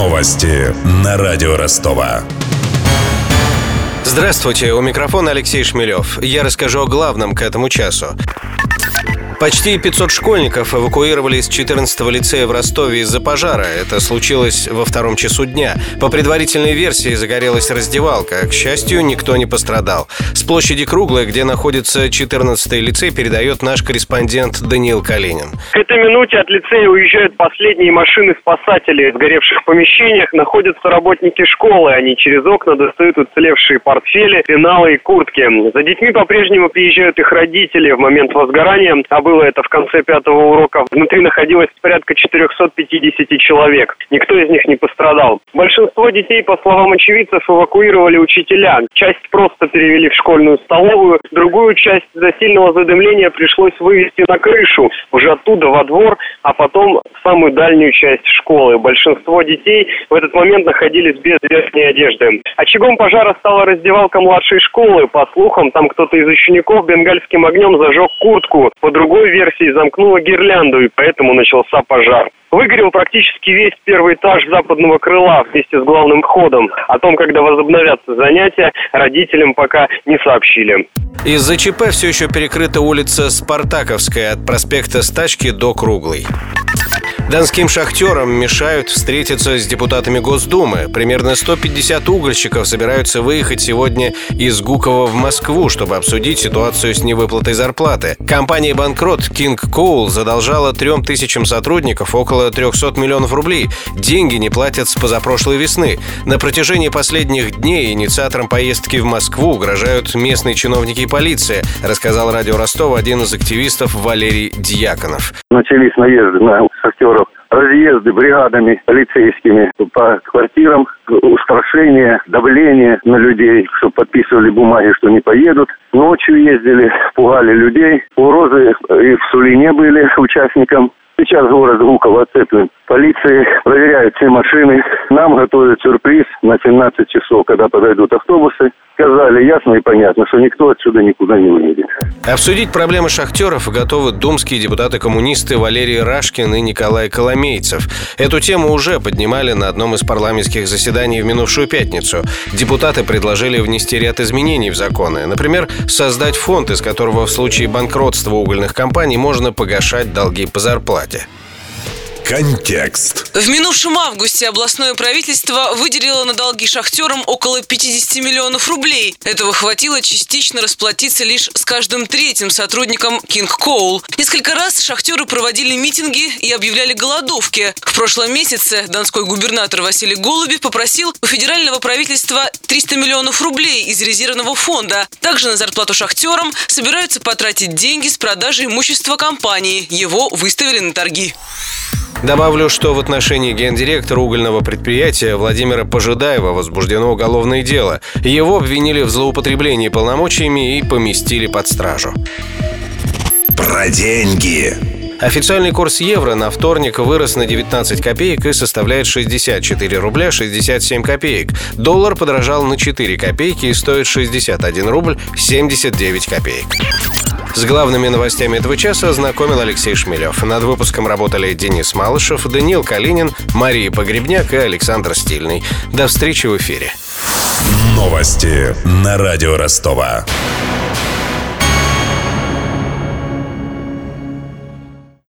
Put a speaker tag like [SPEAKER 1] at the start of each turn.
[SPEAKER 1] Новости на радио Ростова.
[SPEAKER 2] Здравствуйте, у микрофона Алексей Шмелев. Я расскажу о главном к этому часу. Почти 500 школьников эвакуировали из 14-го лицея в Ростове из-за пожара. Это случилось во втором часу дня. По предварительной версии загорелась раздевалка. К счастью, никто не пострадал. С площади Круглой, где находится 14-й лицей, передает наш корреспондент Даниил Калинин.
[SPEAKER 3] К этой минуте от лицея уезжают последние машины спасателей. В сгоревших помещениях находятся работники школы. Они через окна достают уцелевшие портфели, пеналы и куртки. За детьми по-прежнему приезжают их родители. В момент возгорания об было это в конце пятого урока. Внутри находилось порядка 450 человек. Никто из них не пострадал. Большинство детей, по словам очевидцев, эвакуировали учителя. Часть просто перевели в школьную столовую, другую часть за сильного задымления пришлось вывести на крышу, уже оттуда во двор, а потом в самую дальнюю часть школы. Большинство детей в этот момент находились без верхней одежды. Очагом пожара стала раздевалка младшей школы. По слухам, там кто-то из учеников бенгальским огнем зажег куртку. По другой версии замкнула гирлянду, и поэтому начался пожар. Выгорел практически весь первый этаж западного крыла вместе с главным входом. О том, когда возобновятся занятия, родителям пока не сообщили.
[SPEAKER 2] Из-за ЧП все еще перекрыта улица Спартаковская от проспекта Стачки до Круглой. Донским шахтерам мешают встретиться с депутатами Госдумы. Примерно 150 угольщиков собираются выехать сегодня из Гукова в Москву, чтобы обсудить ситуацию с невыплатой зарплаты. Компания «Банкрот» King Coal задолжала трем тысячам сотрудников около 300 миллионов рублей. Деньги не платят с позапрошлой весны. На протяжении последних дней инициаторам поездки в Москву угрожают местные чиновники и полиция, рассказал радио Ростова один из активистов Валерий Дьяконов.
[SPEAKER 4] Начались наезды на шахтеров разъезды бригадами полицейскими по квартирам, устрашение, давление на людей, чтобы подписывали бумаги, что не поедут. Ночью ездили, пугали людей. Угрозы и в Сулине были участникам. Сейчас город Гуково оцеплен. Полиции проверяют все машины. Нам готовят сюрприз на 17 часов, когда подойдут автобусы сказали ясно и понятно, что никто отсюда никуда не уедет.
[SPEAKER 2] Обсудить проблемы шахтеров готовы думские депутаты-коммунисты Валерий Рашкин и Николай Коломейцев. Эту тему уже поднимали на одном из парламентских заседаний в минувшую пятницу. Депутаты предложили внести ряд изменений в законы. Например, создать фонд, из которого в случае банкротства угольных компаний можно погашать долги по зарплате.
[SPEAKER 1] Контекст.
[SPEAKER 5] В минувшем августе областное правительство выделило на долги шахтерам около 50 миллионов рублей. Этого хватило частично расплатиться лишь с каждым третьим сотрудником King Coal. Несколько раз шахтеры проводили митинги и объявляли голодовки. В прошлом месяце донской губернатор Василий Голубев попросил у федерального правительства 300 миллионов рублей из резервного фонда. Также на зарплату шахтерам собираются потратить деньги с продажи имущества компании. Его выставили на торги.
[SPEAKER 2] Добавлю, что в отношении гендиректора угольного предприятия Владимира Пожидаева возбуждено уголовное дело. Его обвинили в злоупотреблении полномочиями и поместили под стражу.
[SPEAKER 1] Про деньги.
[SPEAKER 2] Официальный курс евро на вторник вырос на 19 копеек и составляет 64 рубля 67 копеек. Доллар подорожал на 4 копейки и стоит 61 рубль 79 копеек. С главными новостями этого часа ознакомил Алексей Шмелев. Над выпуском работали Денис Малышев, Даниил Калинин, Мария Погребняк и Александр Стильный. До встречи в эфире.
[SPEAKER 1] Новости на радио Ростова.